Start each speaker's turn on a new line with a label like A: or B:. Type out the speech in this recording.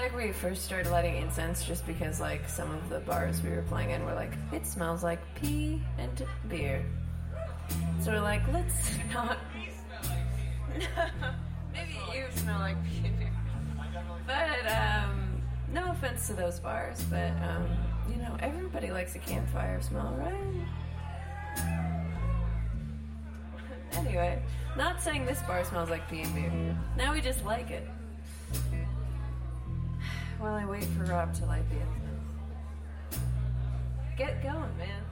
A: like we first started lighting incense just because like some of the bars we were playing in were like, it smells like pee and beer. So we're like, let's not. Maybe you smell like pee and beer. But um, no offense to those bars, but um, you know everybody likes a campfire smell, right? anyway, not saying this bar smells like pee and beer. Now we just like it. While I wait for Rob to light the incense. Get going, man.